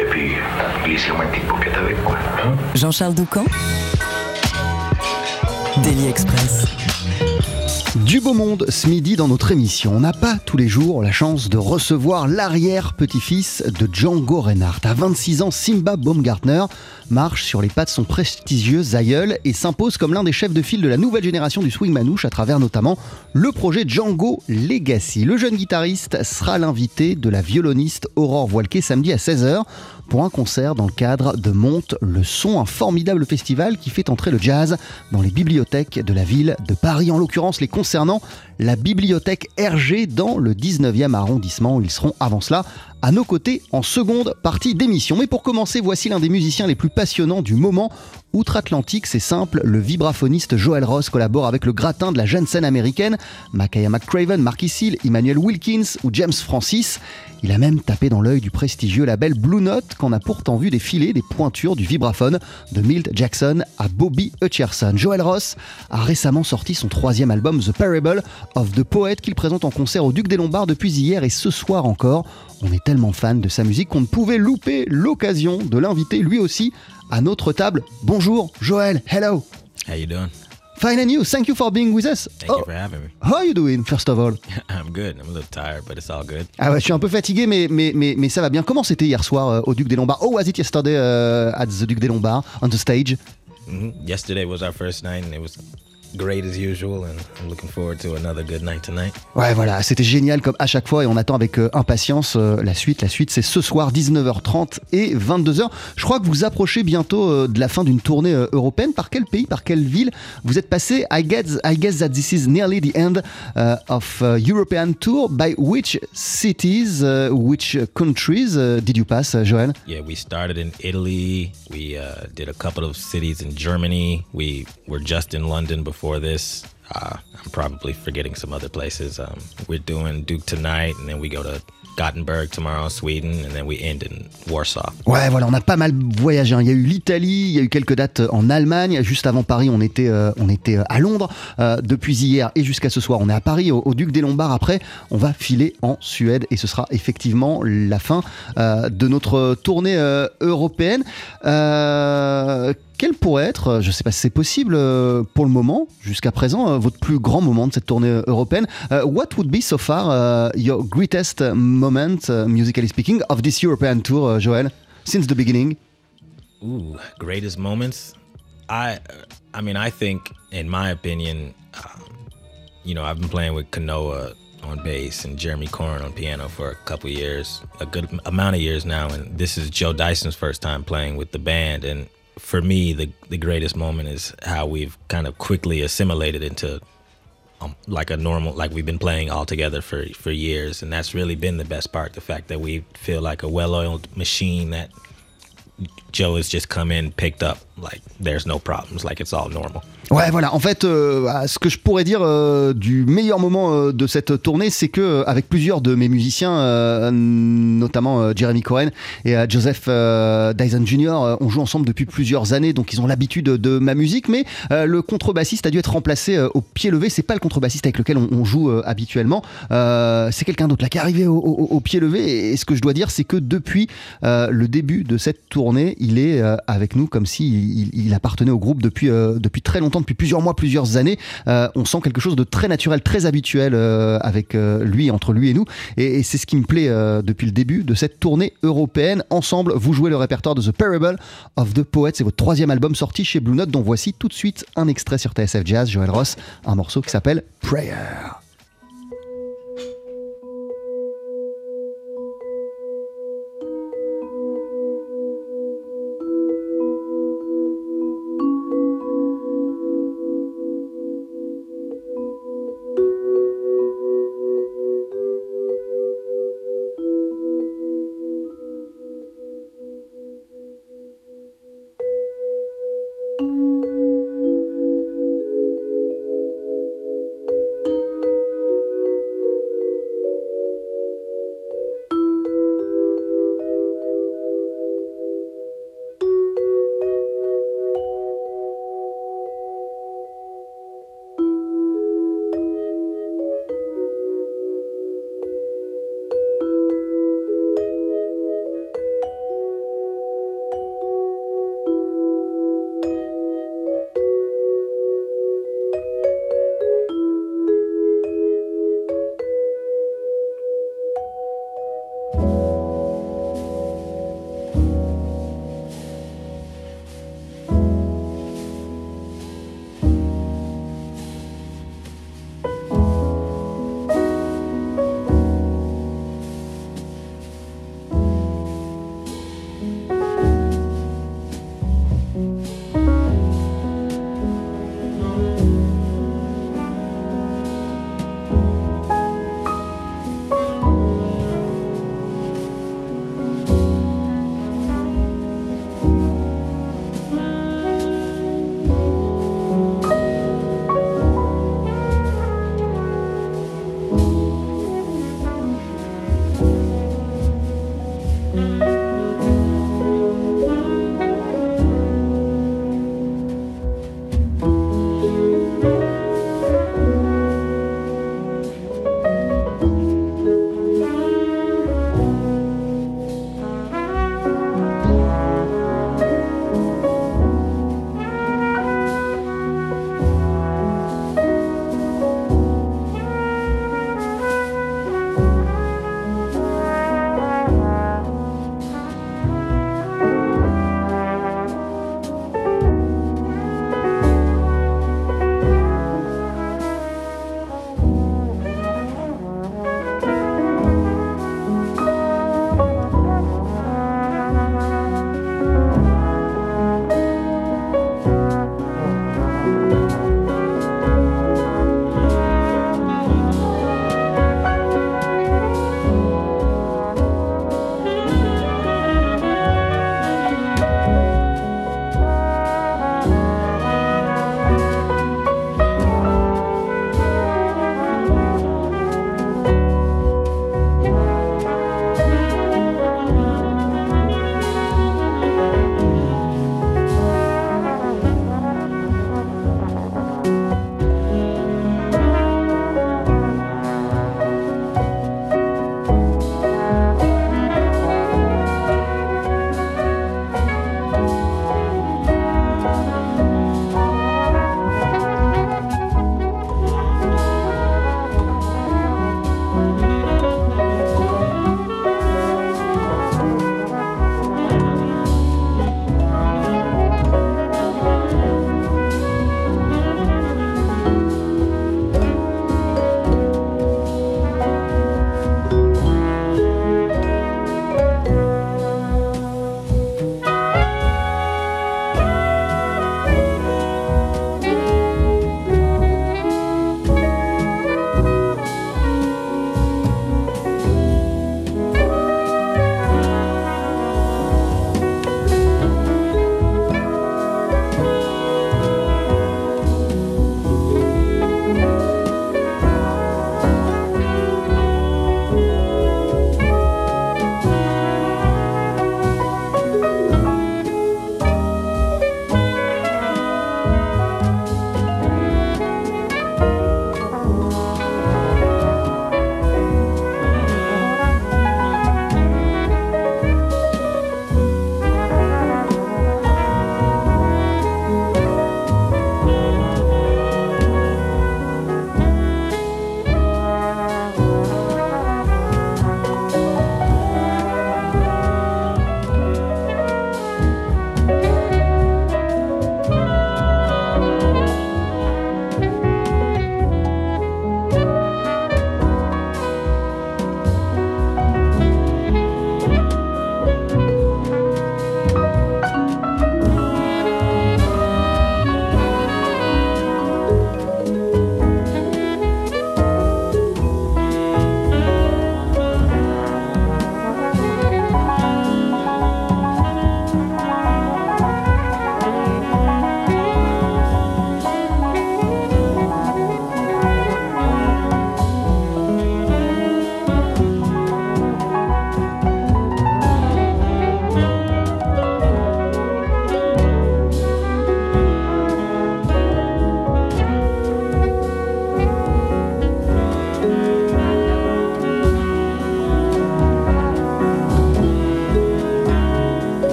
Et puis, glissez-moi une petite paupiette avec, quoi. Jean-Charles Doucan Daily Express. Du beau monde ce midi dans notre émission. On n'a pas tous les jours la chance de recevoir l'arrière-petit-fils de Django Reinhardt. À 26 ans, Simba Baumgartner marche sur les pas de son prestigieux aïeul et s'impose comme l'un des chefs de file de la nouvelle génération du swing manouche à travers notamment le projet Django Legacy. Le jeune guitariste sera l'invité de la violoniste Aurore Voilquet samedi à 16h pour un concert dans le cadre de Monte le Son, un formidable festival qui fait entrer le jazz dans les bibliothèques de la ville de Paris, en l'occurrence les concernant la bibliothèque RG dans le 19e arrondissement ils seront avant cela à nos côtés en seconde partie d'émission. Mais pour commencer, voici l'un des musiciens les plus passionnants du moment. Outre-Atlantique, c'est simple, le vibraphoniste Joel Ross collabore avec le gratin de la jeune scène américaine, Makaya McCraven, Marky Seal, Emmanuel Wilkins ou James Francis. Il a même tapé dans l'œil du prestigieux label Blue Note qu'on a pourtant vu défiler des pointures du vibraphone de Milt Jackson à Bobby Hutcherson. Joel Ross a récemment sorti son troisième album The Parable of the Poet qu'il présente en concert au Duc des Lombards depuis hier et ce soir encore. On est tellement fan de sa musique qu'on ne pouvait louper l'occasion de l'inviter lui aussi à notre table. Bonjour Joël, hello. How you doing? Fine and you, thank you for being with us. Thank you for having me. How are you doing first of all? I'm good. I'm a little tired, but it's all good. Ah ouais, je suis un peu fatigué, mais, mais, mais, mais ça va bien. Comment c'était hier soir euh, au Duc des Lombards? Oh, was it yesterday uh, at the Duc des Lombards on the stage? hmm Yesterday was our first night, and it was great as usual. And I'm looking forward to another good night tonight. Ouais, voilà, c'était génial comme à chaque fois et on attend avec euh, impatience euh, la suite. La suite, c'est ce soir 19h30 et 22h. Je crois que vous approchez bientôt euh, de la fin d'une tournée européenne. Par quel pays, par quelle ville vous êtes passé? I guess, I guess that this is nearly the end uh, of uh, European tour. By which cities, uh, which countries did you pass, Joël Yeah, we started in Italy. We uh, did a couple of cities in Germany. We were just in London before this. Uh, I'm probably forgetting some other places. Um, we're doing Duke tonight, and then we go to Gothenburg tomorrow, Sweden, and then we end in Warsaw. Ouais, voilà, on a pas mal voyagé. hein. Il y a eu l'Italie, il y a eu quelques dates en Allemagne. Juste avant Paris, on était, euh, on était euh, à Londres. Euh, depuis hier et jusqu'à ce soir, on est à Paris, au, au Duc des Lombards. Après, on va filer en Suède et ce sera effectivement la fin euh, de notre tournée euh, européenne. Euh, quel pourrait être, je ne sais pas si c'est possible euh, pour le moment, jusqu'à présent, euh, votre plus grand moment de cette tournée euh, européenne Euh, What would be so far uh, your greatest moment, musically speaking, of this European tour, Joël, since the beginning Ooh, greatest moments? I, I mean, I think, in my opinion, um, you know, I've been playing with Kanoa on bass and Jeremy Corn on piano for a couple years, a good amount of years now, and this is Joe Dyson's first time playing with the band. And for me, the the greatest moment is how we've kind of quickly assimilated into. Um, like a normal, like we've been playing all together for for years, and that's really been the best part. The fact that we feel like a well-oiled machine that Joe has just come in, picked up. Like there's no problems. Like it's all normal. Ouais, voilà. En fait, euh, ce que je pourrais dire euh, du meilleur moment euh, de cette tournée, c'est que avec plusieurs de mes musiciens, notamment Jeremy Cohen et Joseph Dyson Jr., on joue ensemble depuis plusieurs années, donc ils ont l'habitude de ma musique. Mais le contrebassiste a dû être remplacé au pied levé. C'est pas le contrebassiste avec lequel on, joue habituellement. C'est quelqu'un d'autre là qui est arrivé au, pied levé. Et ce que je dois dire, c'est que depuis le début de cette tournée, il est euh, avec nous comme si il, appartenait au groupe depuis euh, depuis très longtemps, depuis plusieurs mois, plusieurs années. Euh, on sent quelque chose de très naturel, très habituel avec lui, entre lui et nous. Et, et c'est ce qui me plaît depuis le début de cette tournée européenne. Ensemble, vous jouez le répertoire de The Parable of the Poet. C'est votre troisième album sorti chez Blue Note, dont voici tout de suite un extrait sur TSF Jazz, Joel Ross, un morceau qui s'appelle Prayer.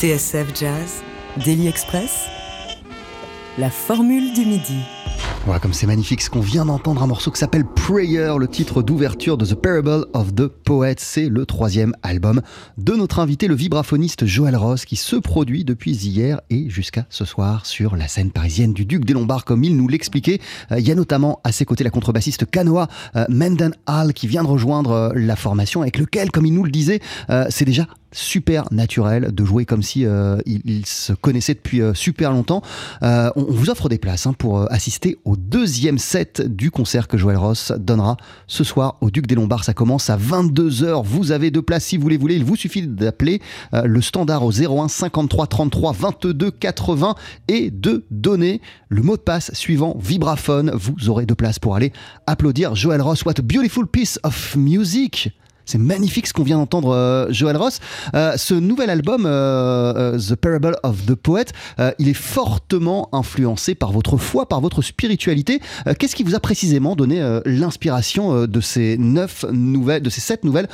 TSF Jazz, Daily Express, la formule du midi. Voilà, comme c'est magnifique ce qu'on vient d'entendre, un morceau qui s'appelle Prayer, le titre d'ouverture de The Parable of the Poet. C'est le troisième album de notre invité, le vibraphoniste Joël Ross, qui se produit depuis hier et jusqu'à ce soir sur la scène parisienne du Duc des Lombards, comme il nous l'expliquait. Euh, il y a notamment à ses côtés la contrebassiste Canoa euh, Menden Hall qui vient de rejoindre euh, la formation, avec lequel, comme il nous le disait, c'est déjà super naturel de jouer comme si euh, il, se connaissait depuis euh, super longtemps. Euh, on, vous offre des places hein, pour assister au deuxième set du concert que Joël Ross donnera ce soir au Duc des Lombards. Ça commence à 22h. Vous avez deux places si vous les voulez. Il vous suffit d'appeler le standard au 01 53 33 22 80 et de donner le mot de passe suivant vibraphone. Vous aurez deux places pour aller applaudir Joël Ross. What a beautiful piece of music! C'est magnifique ce qu'on vient d'entendre, euh, Joël Ross. Euh, ce nouvel album, euh, The Parable of the Poet, il est fortement influencé par votre foi, par votre spiritualité. Qu'est-ce qui vous a précisément donné l'inspiration de ces neuf nouvelles, de ces sept nouvelles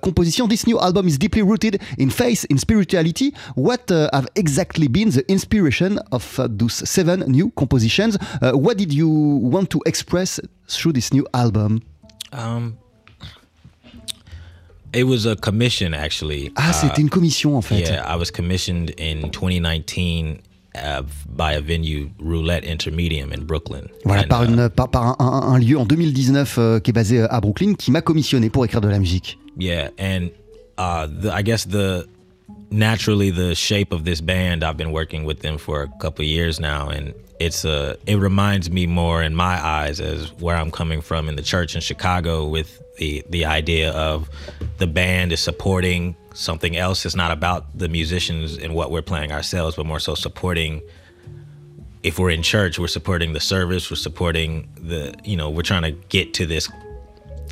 compositions? This new album is deeply rooted in faith, in spirituality. What have exactly been the inspiration of those seven new compositions? what did you want to express through this new album? Um, It was a commission actually. Ah, c'était une commission en fait. Yeah, I was commissioned in 2019 uh, by a venue Roulette Intermedium in Brooklyn. Voilà, And, par, uh, une, par, par un, un, un, lieu en 2019 euh, qui est basé à Brooklyn qui m'a commissionné pour écrire de la musique. Yeah, and uh, the, I guess the naturally the shape of this band, I've been working with them for a couple years now, and it's a it reminds me more in my eyes as where I'm coming from in the church in Chicago with the the idea of the band is supporting something else. It's not about the musicians and what we're playing ourselves, but more so supporting. If we're in church, we're supporting the service. We're supporting the you know we're trying to get to this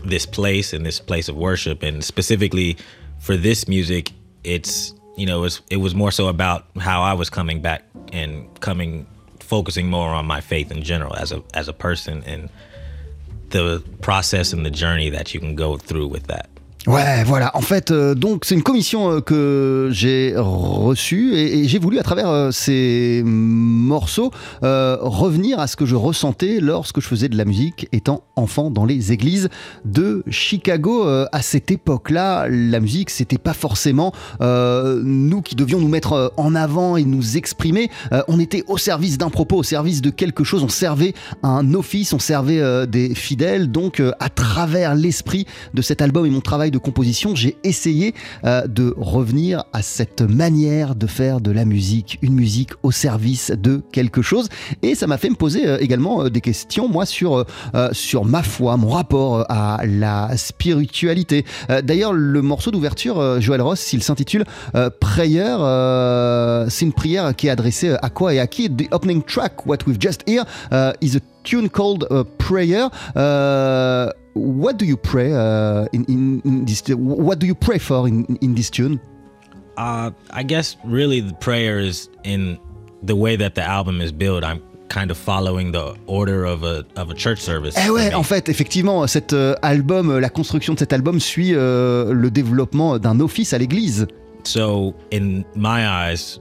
this place and this place of worship, and specifically for this music, it's you know it was, it was more so about how I was coming back and coming focusing more on my faith in general as a as a person and the process and the journey that you can go through with that. Ouais, voilà. En fait, euh, donc c'est une commission euh, que j'ai reçue et, j'ai voulu à travers euh, ces morceaux revenir à ce que je ressentais lorsque je faisais de la musique étant enfant dans les églises de Chicago. À cette époque-là, la musique, c'était pas forcément nous qui devions nous mettre en avant et nous exprimer. on était au service d'un propos, au service de quelque chose. On servait un office, on servait des fidèles. Donc, à travers l'esprit de cet album et mon travail de composition, j'ai essayé euh, de revenir à cette manière de faire de la musique, une musique au service de quelque chose. Et ça m'a fait me poser euh, également euh, des questions, moi, sur, sur ma foi, mon rapport à la spiritualité. D'ailleurs, le morceau d'ouverture, Joël Ross, il s'intitule Prayer. C'est une prière qui est adressée à quoi et à qui? The opening track, What We've Just Heard, is a tune called Prayer. What do you pray uh, in, in, in, this? What do you pray for in, in this tune? Uh, I guess really the prayer is in the way that the album is built. I'm kind of following the order of a, of a church service. Eh ouais, en fait, effectivement, cet euh, album, la construction de cet album suit euh, le développement d'un office à l'église. So, in my eyes,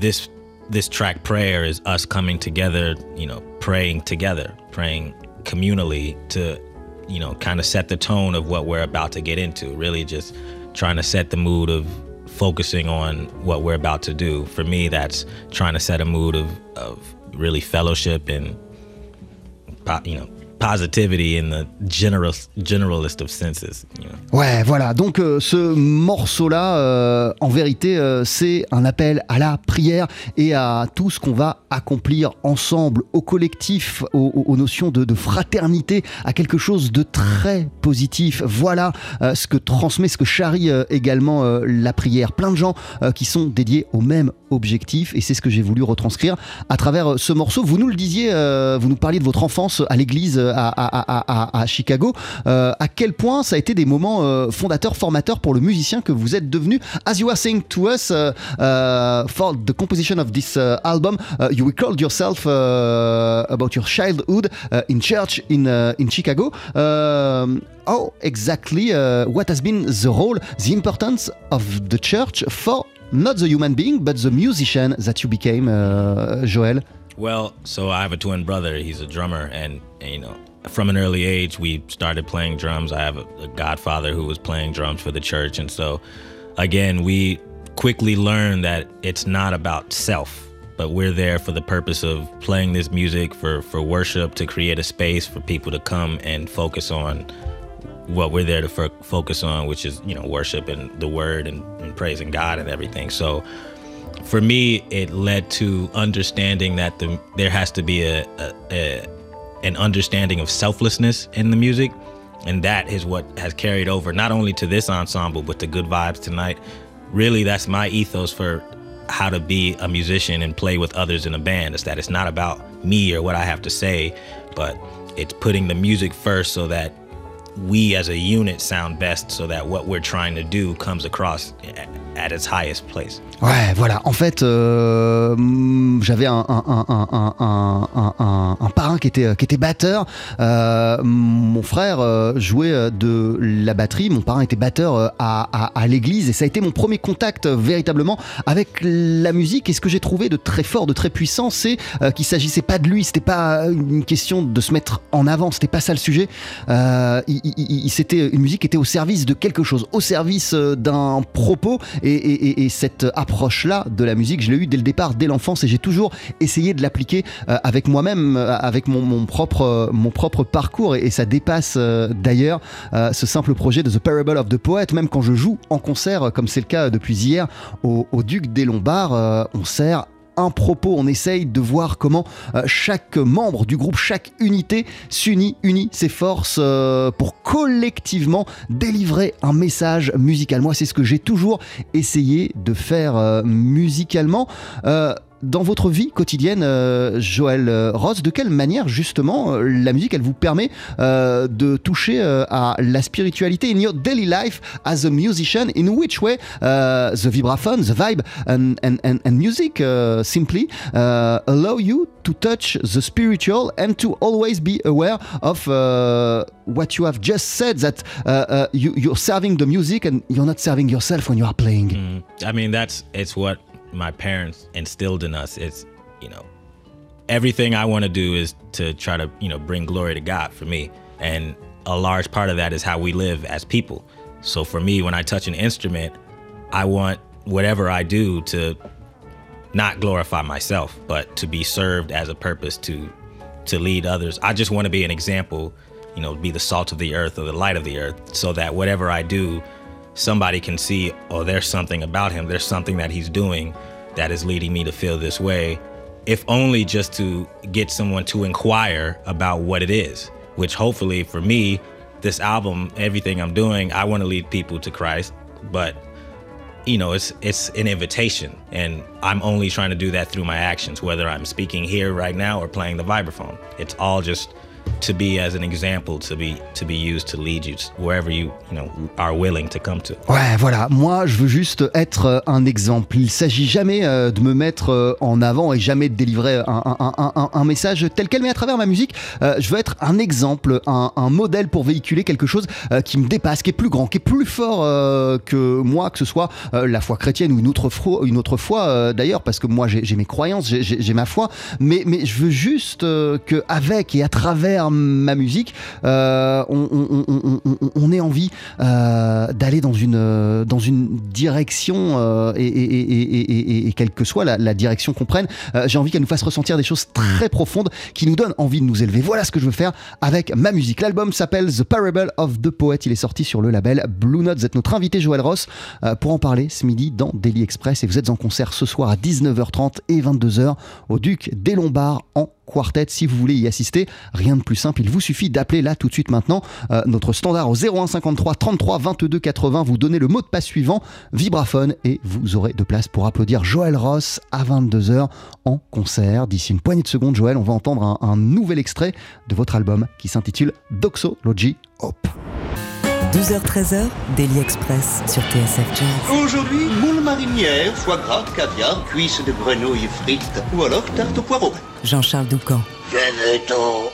this this track prayer is us coming together, you know, praying together, praying communally to you know, kind of set the tone of what we're about to get into. Really just trying to set the mood of focusing on what we're about to do. For me, that's trying to set a mood of, of really fellowship and, you know, positivity in the general, generalist of senses. You know. Ouais, voilà. Donc euh, ce morceau-là, euh, en vérité, euh, c'est un appel à la prière et à tout ce qu'on va accomplir ensemble, au collectif, aux, aux notions de, de, fraternité, à quelque chose de très positif. Voilà euh, ce que transmet, ce que charrie euh, également euh, la prière. Plein de gens qui sont dédiés au même objectif et c'est ce que j'ai voulu retranscrire à travers ce morceau. Vous nous le disiez, vous nous parliez de votre enfance à l'église à, Chicago. Euh, à quel point ça a été des moments euh, fondateurs, formateurs pour le musicien que vous êtes devenu. As you are saying to us uh, uh, for the composition of this uh, album, you recalled yourself about your childhood in church in in Chicago. Um, how exactly? what has been the role, the importance of the church for not the human being, but the musician that you became, uh, Joel? Well, so I have a twin brother. He's a drummer, and, and you know, from an early age, we started playing drums. I have a, a godfather who was playing drums for the church, and so again, we quickly learned that it's not about self but we're there for the purpose of playing this music for for worship to create a space for people to come and focus on what we're there to f- focus on which is you know worship and the word and, and praising god and everything so for me it led to understanding that the, there has to be a, a, a an understanding of selflessness in the music. And that is what has carried over not only to this ensemble but to good vibes tonight. Really that's my ethos for how to be a musician and play with others in a band is that it's not about me or what I have to say, but it's putting the music first so that we as a unit sound best so that what we're trying to do comes across at its highest place. Ouais, voilà. En fait, euh, j'avais un, un, un, un, parrain qui était, qui était batteur. Euh, mon frère euh, jouait de la batterie. Mon parrain était batteur à, l'église. Et ça a été mon premier contact véritablement avec la musique. Et ce que j'ai trouvé de très fort, de très puissant, c'est qu'il s'agissait pas de lui. C'était pas une question de se mettre en avant. C'était pas ça le sujet. C'était une musique qui était au service de quelque chose, au service d'un propos. Et, et, et cette approche-là de la musique, je l'ai eu dès le départ, dès l'enfance, et j'ai toujours essayé de l'appliquer euh, avec moi-même, euh, avec mon, propre, euh, mon propre parcours, et, ça dépasse d'ailleurs ce simple projet de The Parable of the Poet. Même quand je joue en concert, comme c'est le cas depuis hier, au, au Duc des Lombards, on sert un propos. On essaye de voir comment euh, chaque membre du groupe, chaque unité s'unit, unit ses forces euh, pour collectivement délivrer un message musical. Moi, c'est ce que j'ai toujours essayé de faire euh, musicalement dans votre vie quotidienne, euh, Joël euh, Ross, de quelle manière justement euh, la musique elle vous permet de toucher à la spiritualité in your daily life as a musician? In which way the vibraphone, the vibe, and and and, and music simply allow you to touch the spiritual and to always be aware of what you have just said that you, you're serving the music and you're not serving yourself when you are playing. Mm. I mean, that's it's what my parents instilled in us it's you know everything i want to do is to try to you know bring glory to god for me. And a large part of that is how we live as people. So for me when i touch an instrument i want whatever i do to not glorify myself but to be served as a purpose to to lead others. I just want to be an example you know be the salt of the earth or the light of the earth so that whatever i do somebody can see, oh, there's something about him, there's something that he's doing that is leading me to feel this way, if only just to get someone to inquire about what it is, which hopefully for me, this album, everything I'm doing, I want to lead people to Christ, but you know, it's it's an invitation and I'm only trying to do that through my actions, whether I'm speaking here right now or playing the vibraphone. It's all just to be as an example to be to be used to lead you wherever you are willing to come to. Ouais, voilà. Moi, je veux juste être euh, un exemple. Il s'agit jamais euh, de me mettre euh, en avant et jamais de délivrer un, message tel quel, mais à travers ma musique, je veux être un exemple, un, modèle pour véhiculer quelque chose qui me dépasse, qui est plus grand, qui est plus fort que moi, que ce soit la foi chrétienne ou une autre foi, une autre foi d'ailleurs, parce que moi j'ai mes croyances, j'ai ma foi, mais mais je veux juste que avec et à travers ma musique, euh, on, ait envie euh, d'aller dans une, direction euh, et, quelle que soit la, direction qu'on prenne, j'ai envie qu'elle nous fasse ressentir des choses très profondes qui nous donnent envie de nous élever. Voilà ce que je veux faire avec ma musique. L'album s'appelle The Parable of the Poet. Il est sorti sur le label Blue Note. Vous êtes notre invité Joël Ross pour en parler ce midi dans Daily Express et vous êtes en concert ce soir à 19h30 et 22h au Duc des Lombards en quartet. Si vous voulez y assister, rien de plus simple, il vous suffit d'appeler là tout de suite maintenant euh, notre standard au 01 53 33 22 80. Vous donnez le mot de passe suivant, vibraphone, et vous aurez de place pour applaudir Joël Ross à 22h en concert. D'ici une poignée de secondes, Joël, on va entendre un, un nouvel extrait de votre album qui s'intitule Doxology Hope. 12h-13h, Daily Express sur TSF Jazz. Aujourd'hui, moule marinière, foie gras, caviar, cuisses de grenouille frites ou alors tarte au poireau. Jean-Charles Doucan. Venez-t'en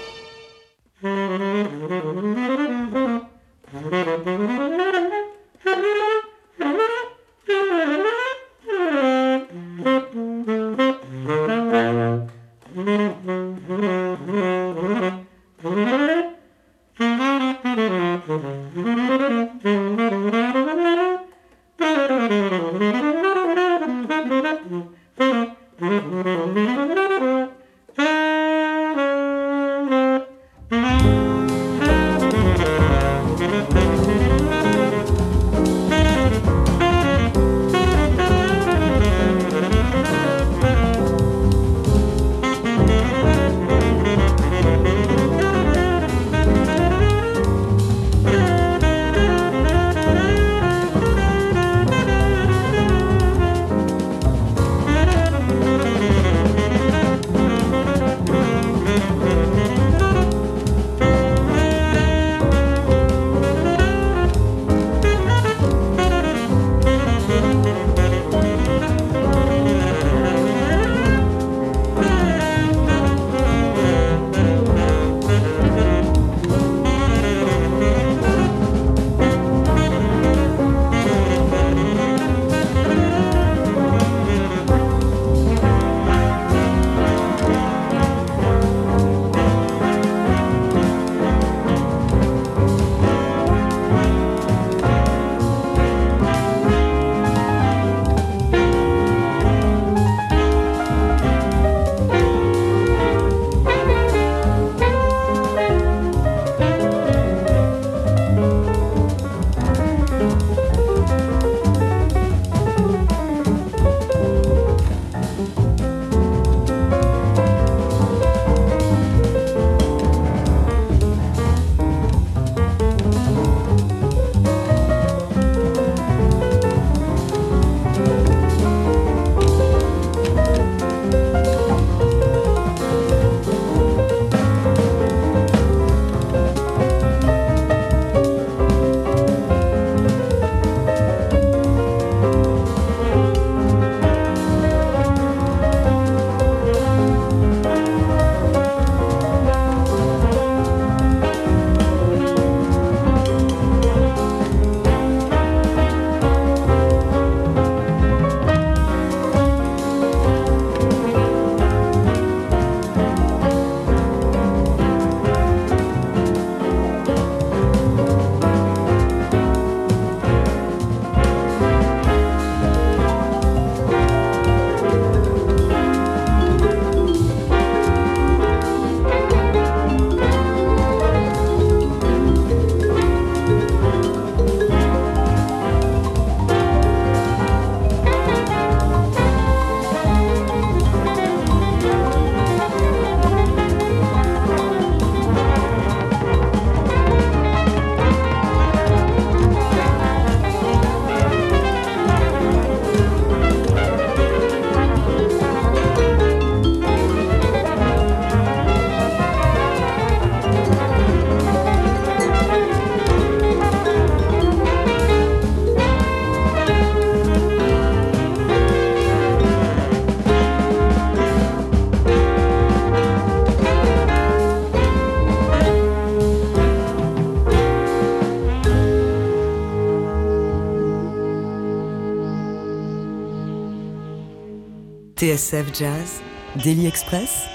TSF Jazz, Daily Express,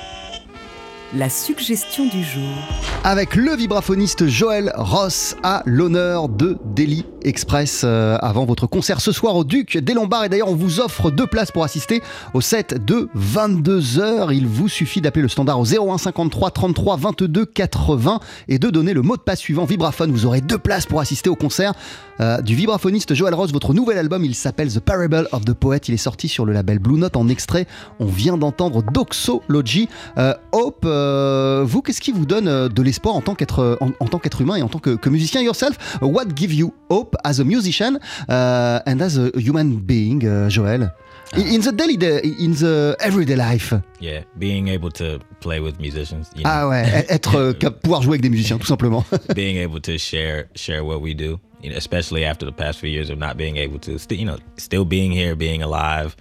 la suggestion du jour. Avec le vibraphoniste Joël Ross à l'honneur de Daily Express euh, avant votre concert ce soir au Duc des Lombards. Et d'ailleurs, on vous offre deux places pour assister au set de 22h. Il vous suffit d'appeler le standard au 01 53 33 22 80 et de donner le mot de passe suivant vibraphone. Vous aurez deux places pour assister au concert euh, du vibraphoniste Joël Ross. Votre nouvel album, il s'appelle The Parable of the Poet. Il est sorti sur le label Blue Note en extrait. On vient d'entendre Doxology. Euh, Hope, euh, vous, qu'est-ce qui vous donne de l'espoir en tant qu'être en, en tant qu'être humain et en tant que, que musicien yourself What give you hope as a musician uh, and as a human being, uh, Joël? In the daily, day, in the everyday life. Yeah, being able to play with musicians. You know, Ah ouais, être euh, pouvoir jouer avec des musiciens, tout simplement. being able to share share what we do, you know, especially after the past few years of not being able to, you know, still being here, being alive.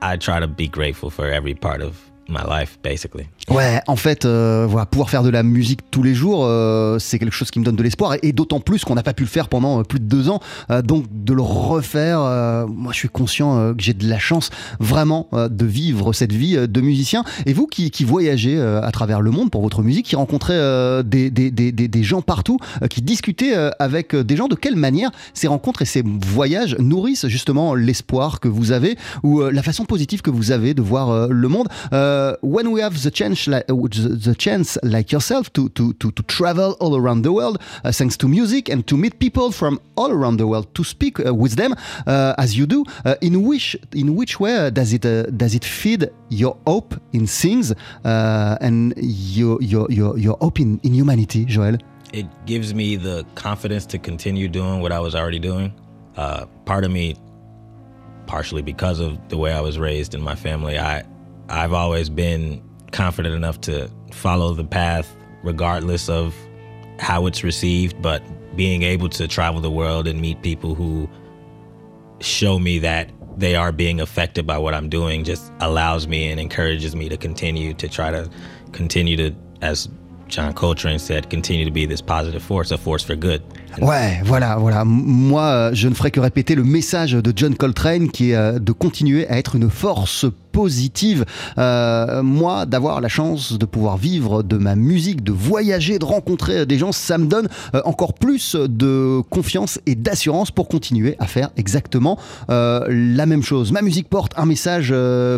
I try to be grateful for every part of my life, basically. Ouais, en fait, euh, voilà, pouvoir faire de la musique tous les jours, euh, c'est quelque chose qui me donne de l'espoir, et, d'autant plus qu'on n'a pas pu le faire pendant euh, plus de deux ans. Donc de le refaire, moi je suis conscient que j'ai de la chance vraiment de vivre cette vie de musicien. Et vous qui, voyagez à travers le monde pour votre musique, qui rencontrez des, gens partout, qui discutez avec des gens, de quelle manière ces rencontres et ces voyages nourrissent justement l'espoir que vous avez ou la façon positive que vous avez de voir le monde. Uh, when we have the chance, like, uh, the, chance like yourself to, to, to, to travel all around the world, uh, thanks to music and to meet people from all around the world, to speak uh, with them uh, as you do, uh, in which in which way does it does it feed your hope in things and your your your, your hope in, in humanity, Joël? It gives me the confidence to continue doing what I was already doing. Part of me, partially because of the way I was raised in my family, I I've always been confident enough to follow the path regardless of how it's received, but being able to travel the world and meet people who show me that they are being affected by what I'm doing just allows me and encourages me to continue to try to continue to, as John Coltrane said, continue to be this positive force, a force for good. Ouais, voilà, voilà. Moi, euh, je ne ferai que répéter le message de John Coltrane qui est euh, de continuer à être une force positive. Euh, moi, d'avoir la chance de pouvoir vivre de ma musique, de voyager, de rencontrer des gens, ça me donne encore plus de confiance et d'assurance pour continuer à faire exactement la même chose. Ma musique porte un message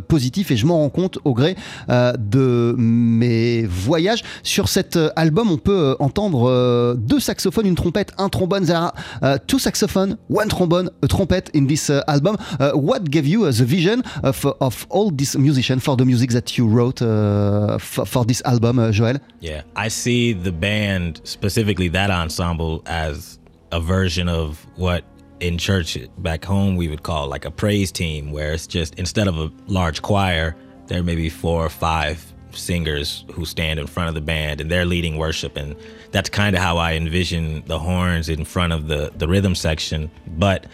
positif et je m'en rends compte au gré de mes voyages. Sur cet album, on peut entendre deux saxophones, une trompette, trombone. There are uh, two saxophones, one trombone, a trumpet in this uh, album. Uh, what gave you uh, the vision of, of all these musicians for the music that you wrote uh, for, this album, uh, Joël? Yeah, I see the band, specifically that ensemble, as a version of what in church back home we would call like a praise team, where it's just instead of a large choir, there may be four or five singers who stand in front of the band and they're leading worship and that's kind of how I envision the horns in front of the the rhythm section but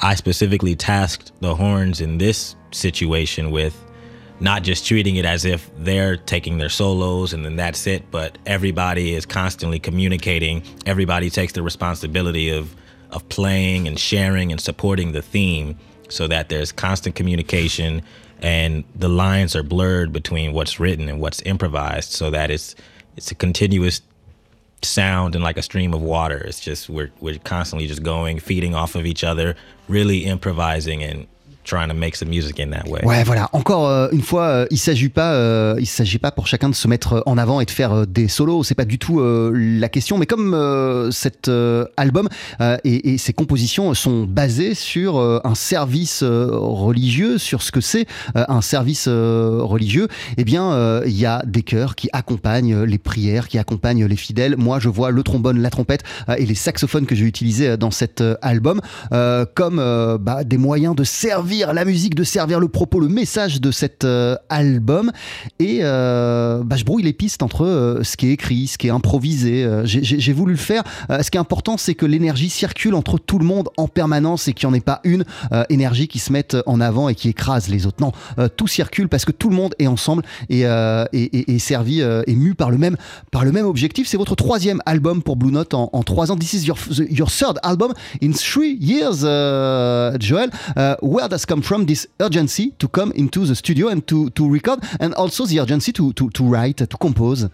I specifically tasked the horns in this situation with not just treating it as if they're taking their solos and then that's it, but everybody is constantly communicating. Everybody takes the responsibility of of playing and sharing and supporting the theme so that there's constant communication and the lines are blurred between what's written and what's improvised so that it's it's a continuous sound and like a stream of water. It's just we're we're constantly just going, feeding off of each other, really improvising and trying to make some music in that way. Ouais, voilà. Encore euh, une fois, euh, il s'agit pas, euh, il s'agit pas pour chacun de se mettre en avant et de faire des solos. C'est pas du tout la question. Mais comme cet album et, ses compositions sont basées sur un service religieux, sur ce que c'est un service religieux, eh bien, il y a des chœurs qui accompagnent les prières, qui accompagnent les fidèles. Moi, je vois le trombone, la trompette et les saxophones que j'ai utilisés dans cet album comme bah, des moyens de servir la musique, de servir le propos, le message de cet euh, album. Et euh, bah, je brouille les pistes entre euh, ce qui est écrit, ce qui est improvisé. J'ai- voulu le faire. Ce qui est important, c'est que l'énergie circule entre tout le monde en permanence et qu'il n'y en ait pas une énergie qui se mette en avant et qui écrase les autres. Non, tout circule parce que tout le monde est ensemble et, et, servi, et mu par le même, par le même objectif. C'est votre troisième album pour Blue Note en, trois ans. This is your, your third album in three years, Joel. Where does come from this urgency to come into the studio and to, to record, and also the urgency to, to, to write, to compose?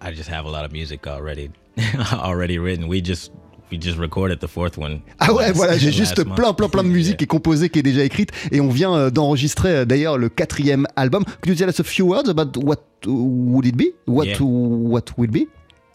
I just have a lot of music already already written. We just we just recorded the fourth one. Ah ouais, last- voilà, j'ai juste month. plein, plein, plein de musique qui est composée, qui est déjà écrite, et on vient euh, d'enregistrer euh, d'ailleurs le quatrième album. Could you tell us a few words about what would it be? What Yeah. what will it be?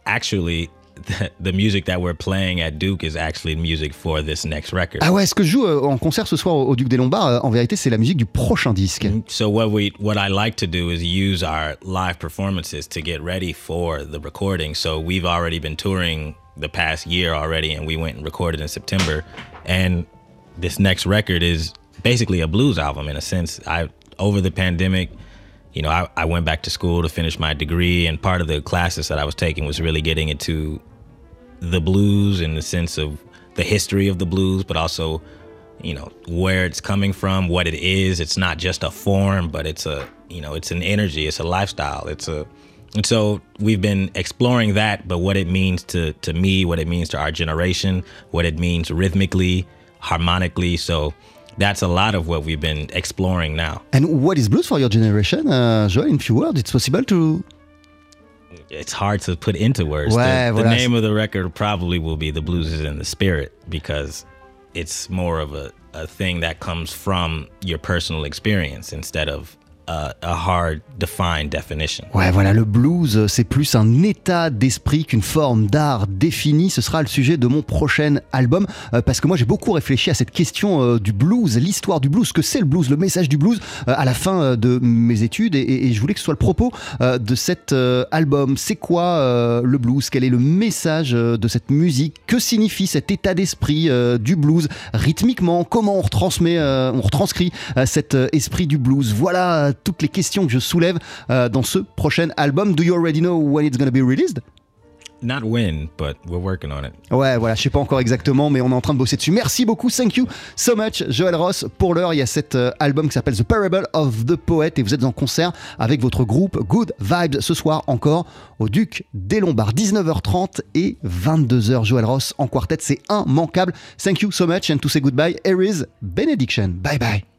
Actually, the, the music that we're playing at Duke is actually music for this next record. Ah ouais, ce que je joue euh, en concert ce soir au, Duc des Lombards, euh, en vérité, c'est la musique du prochain disque. So what we what I like to do is use our live performances to get ready for the recording. So we've already been touring the past year already and we went and recorded in September and this next record is basically a blues album in a sense. I over the pandemic, you know, I, I went back to school to finish my degree and part of the classes that I was taking was really getting into the blues in the sense of the history of the blues, but also you know where it's coming from, what it is. It's not just a form, but it's a you know it's an energy, it's a lifestyle, it's a and so we've been exploring that, but what it means to to me, what it means to our generation, what it means rhythmically, harmonically. So that's a lot of what we've been exploring now. And what is blues for your generation, uh, Joel? In few words, it's possible to. It's hard to put into words. Ouais, the, the voilà. name of the record probably will be "The Blues Is in the Spirit" because it's more of a, a thing that comes from your personal experience instead of a, hard defined definition. Ouais, voilà, le blues, euh, c'est plus un état d'esprit qu'une forme d'art définie. Ce sera le sujet de mon prochain album, euh, parce que moi j'ai beaucoup réfléchi à cette question euh, du blues, l'histoire du blues, ce que c'est le blues, le message du blues, à la fin de mes études, et, je voulais que ce soit le propos de cet album. C'est quoi le blues? Quel est le message de cette musique? Que signifie cet état d'esprit du blues? Rythmiquement Comment on retransmet, on retranscrit cet esprit du blues? Voilà toutes les questions que je soulève euh, dans ce prochain album. Do you already know when it's gonna be released? Not when, but we're working on it. Ouais, voilà, je sais pas encore exactement, mais on est en train de bosser dessus. Merci beaucoup, thank you so much, Joël Ross. Pour l'heure, il y a cet euh, album qui s'appelle The Parable of the Poet et vous êtes en concert avec votre groupe Good Vibes ce soir encore au Duc des Lombards, 19h30 et 22h. Joël Ross en quartet, c'est immanquable. Thank you so much and to say goodbye, here is Benediction. Bye bye.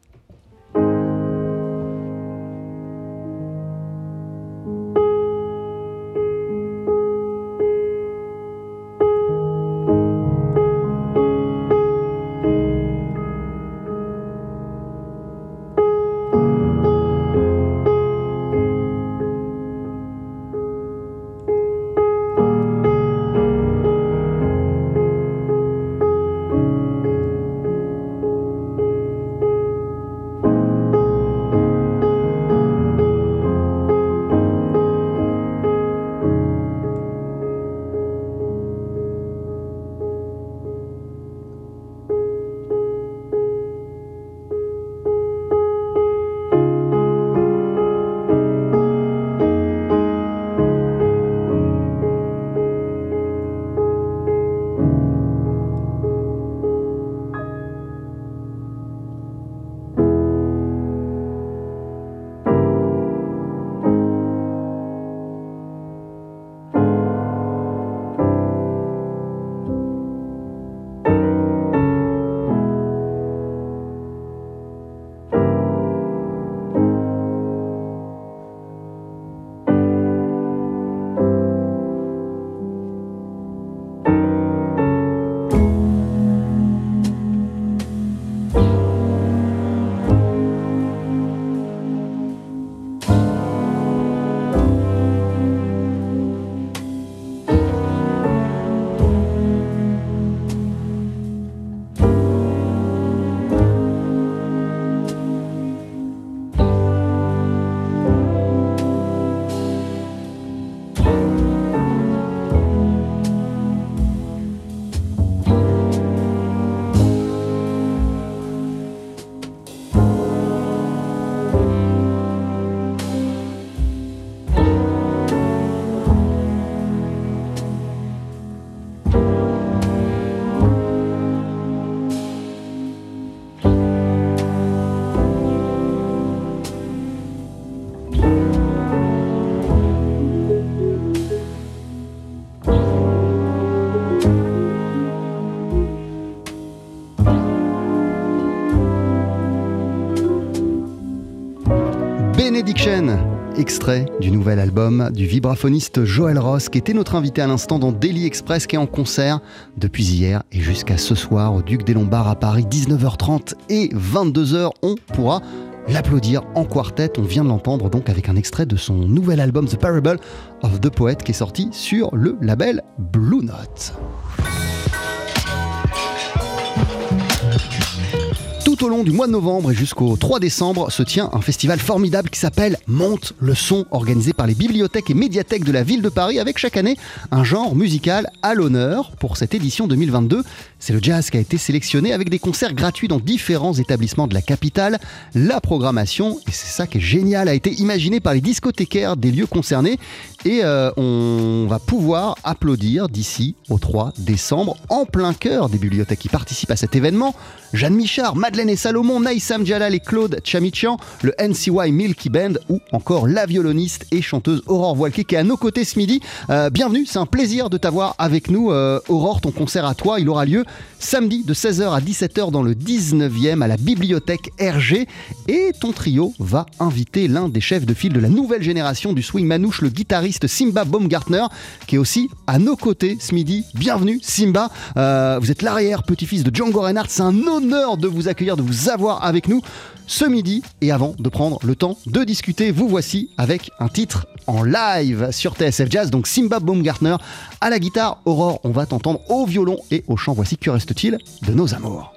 Benediction, extrait du nouvel album du vibraphoniste Joël Ross, qui était notre invité à l'instant dans Daily Express, qui est en concert depuis hier et jusqu'à ce soir au Duc des Lombards à Paris, 19h30 et 22h. On pourra l'applaudir en quartet. On vient de l'entendre donc avec un extrait de son nouvel album The Parable of the Poet qui est sorti sur le label Blue Note. Tout au long du mois de novembre et jusqu'au 3 décembre se tient un festival formidable qui s'appelle Monte le son, organisé par les bibliothèques et médiathèques de la ville de Paris avec chaque année un genre musical à l'honneur. Pour cette édition 2022, c'est le jazz qui a été sélectionné avec des concerts gratuits dans différents établissements de la capitale. La programmation, et c'est ça qui est génial, a été imaginée par les discothécaires des lieux concernés et euh, on va pouvoir applaudir d'ici au 3 décembre en plein cœur des bibliothèques qui participent à cet événement. Jeanne Michard, Madeleine Salomon, Naïsam Jalal et Claude Chamichian, le NCY Milky Band ou encore la violoniste et chanteuse Aurore Voilquet qui est à nos côtés ce midi. Euh, bienvenue, c'est un plaisir de t'avoir avec nous. Euh, Aurore, ton concert à toi, il aura lieu samedi de 16h à 17h dans le 19e à la bibliothèque RG et ton trio va inviter l'un des chefs de file de la nouvelle génération du swing manouche, le guitariste Simba Baumgartner qui est aussi à nos côtés ce midi. Bienvenue Simba, euh, vous êtes l'arrière petit-fils de Django Reinhardt, c'est un honneur de vous accueillir, de vous avoir avec nous ce midi. Et avant de prendre le temps de discuter, vous voici avec un titre en live sur TSF Jazz. Donc Simba Baumgartner à la guitare, Aurore, on va t'entendre au violon et au chant. Voici que de nos amours.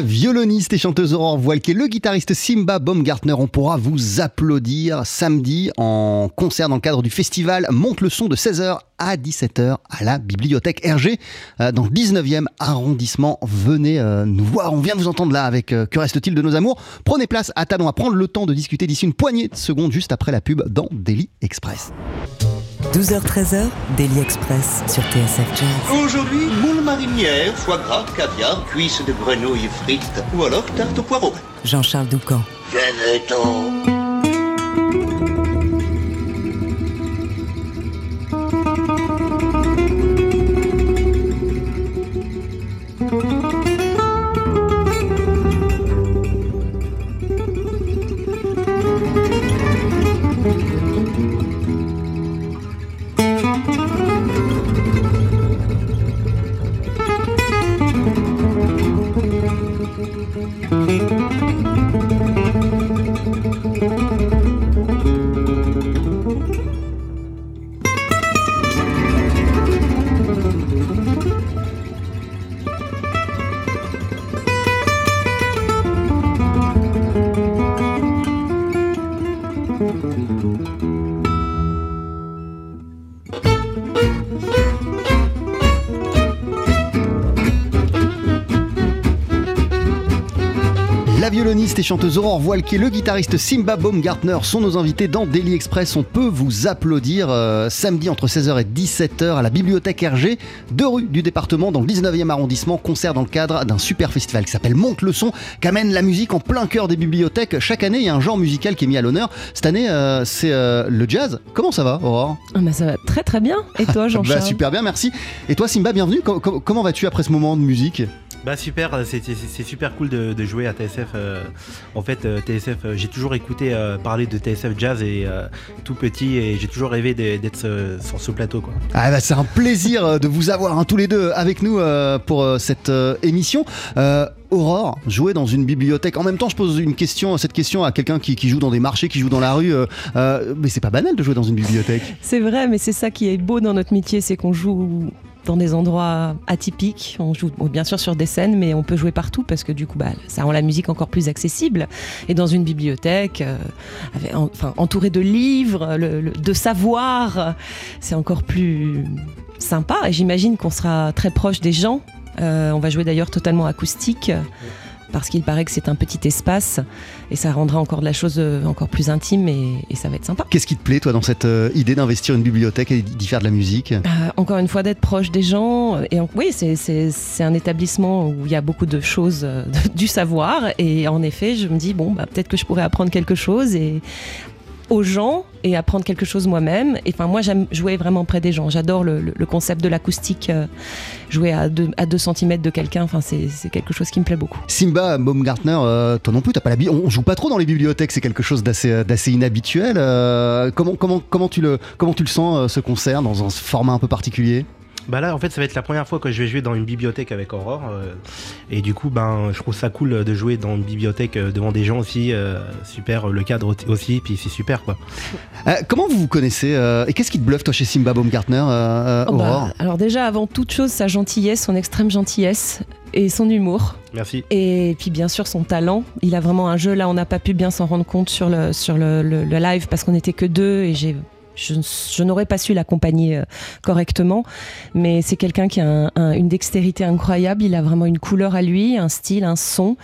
Violoniste et chanteuse Aurore Voilke, le guitariste Simba Baumgartner, on pourra vous applaudir samedi en concert dans le cadre du festival Monte le son de 16h à 17h à la bibliothèque Hergé euh, dans le 19e arrondissement. Venez euh, nous voir, on vient vous entendre là avec euh, Que reste-t-il de nos amours? Prenez place à Talon à prendre le temps de discuter d'ici une poignée de secondes juste après la pub dans Daily Express. 12h-13h, Daily Express sur TSF Jazz. Aujourd'hui, moule marinière, foie gras, caviar, cuisses de grenouille frites ou alors tarte au poireau. Jean-Charles Doucan. Venez-t'en et chanteuse Aurore et le guitariste Simba Baumgartner sont nos invités dans Daily Express. On peut vous applaudir euh, samedi entre 16h et 17h à la bibliothèque Hergé, deux rues du département dans le 19e arrondissement. Concert dans le cadre d'un super festival qui s'appelle Monte le son, qui amène la musique en plein cœur des bibliothèques. Chaque année, il y a un genre musical qui est mis à l'honneur. Cette année, euh, c'est euh, le jazz. Comment ça va, Aurore? Ah bah ça va très très bien. Et toi, Bah, Jean-Charles Super bien, merci. Et toi, Simba, bienvenue. Com- com- comment vas-tu après ce moment de musique? Bah super, c'est- c'est super cool de, de jouer à TSF. euh, en fait, euh, TSF, euh, j'ai toujours écouté euh, parler de TSF Jazz et euh, tout petit et j'ai toujours rêvé d'être euh, sur ce plateau. Quoi. Ah bah, c'est un plaisir euh, de vous avoir hein, tous les deux avec nous euh, pour euh, cette euh, émission. Euh, Aurore, jouer dans une bibliothèque. En même temps, je pose une question, cette question à quelqu'un qui, qui joue dans des marchés, qui joue dans la rue. euh, euh, mais c'est pas banal de jouer dans une bibliothèque. C'est vrai, mais c'est ça qui est beau dans notre métier, c'est qu'on joue dans des endroits atypiques. On joue bien sûr sur des scènes, mais on peut jouer partout parce que du coup, bah, ça rend la musique encore plus accessible. Et dans une bibliothèque, euh, enfin, entourée de livres, de savoir, c'est encore plus sympa. Et j'imagine qu'on sera très proche des gens. Euh, on va jouer d'ailleurs totalement acoustique. Parce qu'il paraît que c'est un petit espace et ça rendra encore de la chose euh, encore plus intime et- et ça va être sympa. Qu'est-ce qui te plaît, toi, dans cette euh, idée d'investir une bibliothèque et d'y faire de la musique? Euh, encore une fois, d'être proche des gens. Et en- oui, c'est- un établissement où il y a beaucoup de choses, euh, du savoir. Et en effet, je me dis, bon, bah, peut-être que je pourrais apprendre quelque chose et aux gens et apprendre quelque chose moi-même. Enfin, moi, j'aime jouer vraiment près des gens. J'adore le, concept de l'acoustique, euh, jouer à 2 à deux centimètres de quelqu'un. Enfin, c'est quelque chose qui me plaît beaucoup. Simba Baumgartner, euh, toi non plus, t'as pas l'habitude. On, joue pas trop dans les bibliothèques, c'est quelque chose d'assez euh, inhabituel. Euh, comment, comment, comment, tu le, comment tu le sens, ce concert, dans un format un peu particulier? Bah là, en fait, ça va être la première fois que je vais jouer dans une bibliothèque avec Aurore. euh, et du coup, ben, je trouve ça cool de jouer dans une bibliothèque euh, devant des gens aussi. euh, super, le cadre aussi, puis c'est super quoi. Euh, Comment vous vous connaissez euh, Et qu'est-ce qui te bluffe, toi, chez Simba Baumgartner, euh, euh, Oh, bah, Aurore? alors déjà, avant toute chose, sa gentillesse, son extrême gentillesse et son humour. Merci. Et puis bien sûr son talent. Il a vraiment un jeu. Là, on n'a pas pu bien s'en rendre compte sur le, sur le, le- le live parce qu'on n'était que deux et j'ai. Je, n'aurais pas su l'accompagner euh, correctement, mais c'est quelqu'un qui a un- un- une dextérité incroyable. Il a vraiment une couleur à lui, un style, un son,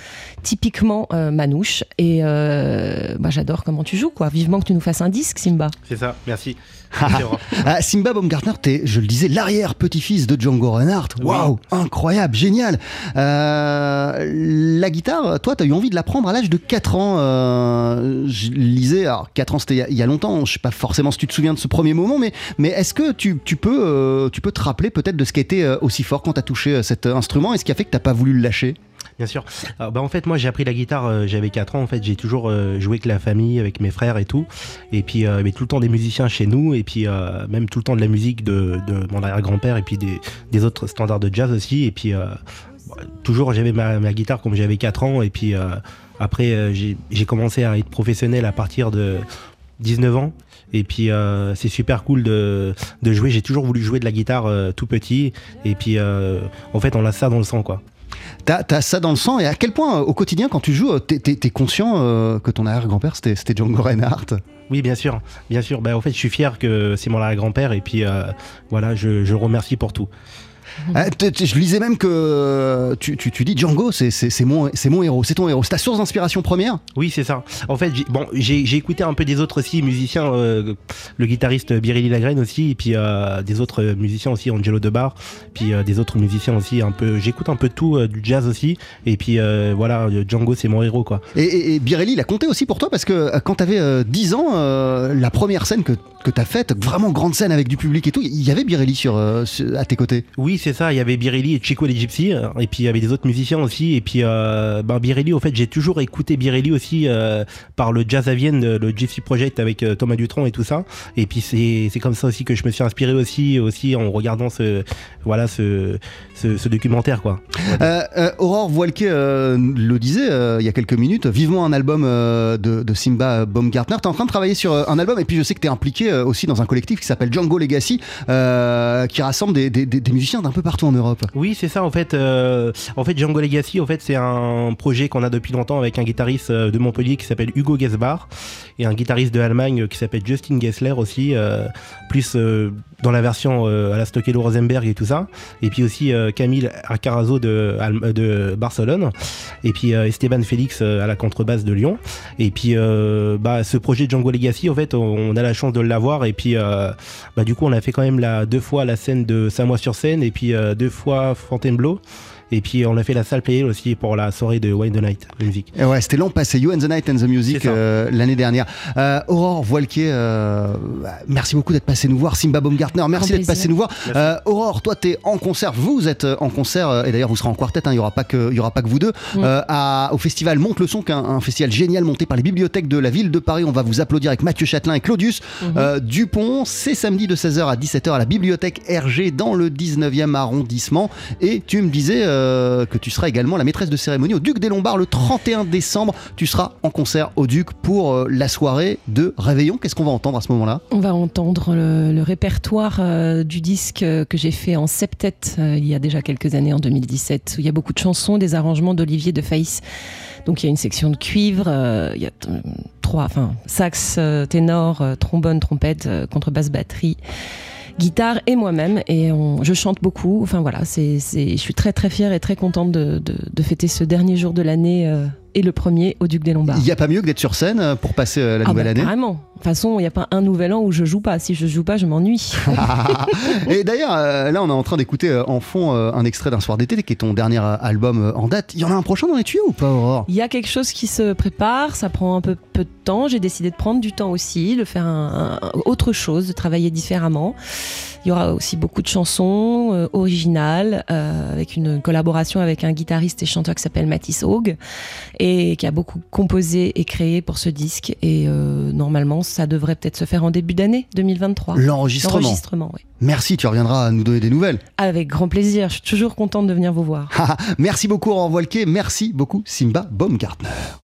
typiquement euh, manouche. Et euh, bah, j'adore comment tu joues, quoi. Vivement que tu nous fasses un disque, Simba. C'est ça, merci. Ah, Simba Baumgartner, t'es, je le disais, l'arrière-petit-fils de Django Reinhardt. Waouh, incroyable, génial. Euh, la guitare, toi, t'as eu envie de l'apprendre à l'âge de 4 ans. Euh, je lisais, alors 4 ans, c'était il y a- il y, a longtemps. Je sais pas forcément si tu te souviens de ce premier moment, mais, mais est-ce que tu, tu peux, euh, tu peux te rappeler peut-être de ce qui a été aussi fort quand t'as touché cet instrument et ce qui a fait que t'as pas voulu le lâcher? Bien sûr. Alors, bah, en fait, moi, j'ai appris la guitare, euh, j'avais 4 ans. En fait, j'ai toujours euh, joué avec la famille, avec mes frères et tout. Et puis, euh, avait tout le temps des musiciens chez nous. Et puis, euh, même tout le temps de la musique de, mon arrière-grand-père. Et puis, des, autres standards de jazz aussi. Et puis, bah, toujours, j'avais ma, guitare comme j'avais 4 ans. Et puis, après, j'ai commencé à être professionnel à partir de 19 ans. Et puis c'est super cool de, jouer. J'ai toujours voulu jouer de la guitare tout petit. Et puis en fait, on a ça dans le sang, quoi. T'as as ça dans le sang et à quel point au quotidien quand tu joues, t'es es, conscient euh, que ton arrière-grand-père c'était Django Reinhardt? Oui, bien sûr, bien sûr. Ben, en fait, je suis fier que c'est mon arrière-grand-père et puis euh, voilà, je, je remercie pour tout. Ah, je lisais même que tu, tu, dis Django, c'est mon, mon héros, c'est ton héros. C'est ta source d'inspiration première? Oui, c'est ça. En fait, bon, j'ai écouté un peu des autres aussi musiciens, euh, le guitariste Biréli Lagraine aussi, et puis euh, des autres musiciens aussi, Angelo Debar, puis euh, des autres musiciens aussi, un peu. J'écoute un peu tout, du jazz aussi, et puis voilà, Django, c'est mon héros, quoi. Et, et, Birelli, il a compté aussi pour toi parce que quand t'avais 10 ans, la première scène que, que t'as faite, vraiment grande scène avec du public et tout, il y avait Birelli sur, à tes côtés? Oui, c'est ça. Il y avait Birelli et Chico les Gypsy, euh, et puis il y avait des autres musiciens aussi. Et puis euh, ben, Birelli, au fait, j'ai toujours écouté Birelli aussi euh, par le Jazz à Vienne, le Gypsy Project avec Thomas Dutronc et tout ça. Et puis c'est comme ça aussi que je me suis inspiré aussi, aussi en regardant ce, voilà, ce, ce, documentaire. Quoi. Aurore Voilke le disait il y a quelques minutes, vivement un album de, de, Simba Baumgartner. Tu es en train de travailler sur un album, et puis je sais que tu es impliqué aussi dans un collectif qui s'appelle Django Legacy, qui rassemble des, des, des musiciens d'un peu partout en Europe. Oui, c'est ça en fait. Euh, en fait, Django Legacy, en fait, c'est un projet qu'on a depuis longtemps avec un guitariste euh, de Montpellier qui s'appelle Hugo Gesbar et un guitariste de Allemagne qui s'appelle Justin Gessler aussi, euh, plus dans la version à la Stockello Rosenberg et tout ça. Et puis aussi Camille Arcarazo de, de Barcelone. Et puis Esteban Félix à la contrebasse de Lyon. Et puis bah, ce projet Django Legacy, en fait, on a la chance de l'avoir. Et puis bah, du coup, on a fait quand même la, deux fois la scène de Saint-Mois-sur-Seine et puis euh, deux fois Fontainebleau. Et puis on a fait la salle payée aussi pour la soirée de Wine the Night, de musique. Et ouais, c'était l'an passé, You and the Night and the Music euh, l'année dernière. Euh, Aurore Voilquier, merci beaucoup d'être passé nous voir. Simba Baumgartner, merci d'être passé nous voir. Aurore, toi tu es en concert, vous êtes en concert, et d'ailleurs vous serez en quartet, hein, il n'y aura, pas que, y aura pas que vous deux, à, au festival Monte le Son, qui est un, festival génial monté par les bibliothèques de la ville de Paris. On va vous applaudir avec Mathieu Châtelain et Claudius mhm. Dupont. C'est samedi de 16h à 17h à la bibliothèque Hergé dans le 19e arrondissement. Et tu me disais euh, que tu seras également la maîtresse de cérémonie au Duc des Lombards le 31 décembre. Tu seras en concert au Duc pour euh, la soirée de Réveillon. Qu'est-ce qu'on va entendre à ce moment-là? On va entendre le, répertoire euh, du disque que j'ai fait en septet il y a déjà quelques années, en 2017, où il y a beaucoup de chansons, des arrangements d'Olivier de Faïs. Donc il y a une section de cuivre, il y a trois, enfin sax, ténor, trombone, trompette, contrebasse, batterie guitare et moi-même. Et je chante beaucoup. Enfin voilà, c'est, je suis très très fière et très contente de, de, fêter ce dernier jour de l'année euh, et le premier au Duc des Lombards. Il n'y a pas mieux que d'être sur scène euh, pour passer euh, la ah nouvelle bah, année Vraiment. De toute façon, il n'y a pas un nouvel an où je joue pas. Si je joue pas, je m'ennuie. et d'ailleurs, là, on est en train d'écouter en fond un extrait d'un soir d'été qui est ton dernier album en date. Il y en a un prochain dans les tuyaux ou pas, Aurore? Il y a quelque chose qui se prépare. Ça prend un peu, peu de temps. J'ai décidé de prendre du temps aussi, de faire autre chose, de travailler différemment. Il y aura aussi beaucoup de chansons euh, originales euh, avec une collaboration avec un guitariste et chanteur qui s'appelle Mathis Haug et qui a beaucoup composé et créé pour ce disque. Et euh, normalement, ça devrait peut-être se faire en début d'année 2023. L'enregistrement. L'enregistrement, oui. Merci, tu reviendras à nous donner des nouvelles. Avec grand plaisir, je suis toujours contente de venir vous voir. Merci beaucoup, Aurore Merci beaucoup, Simba Baumgartner.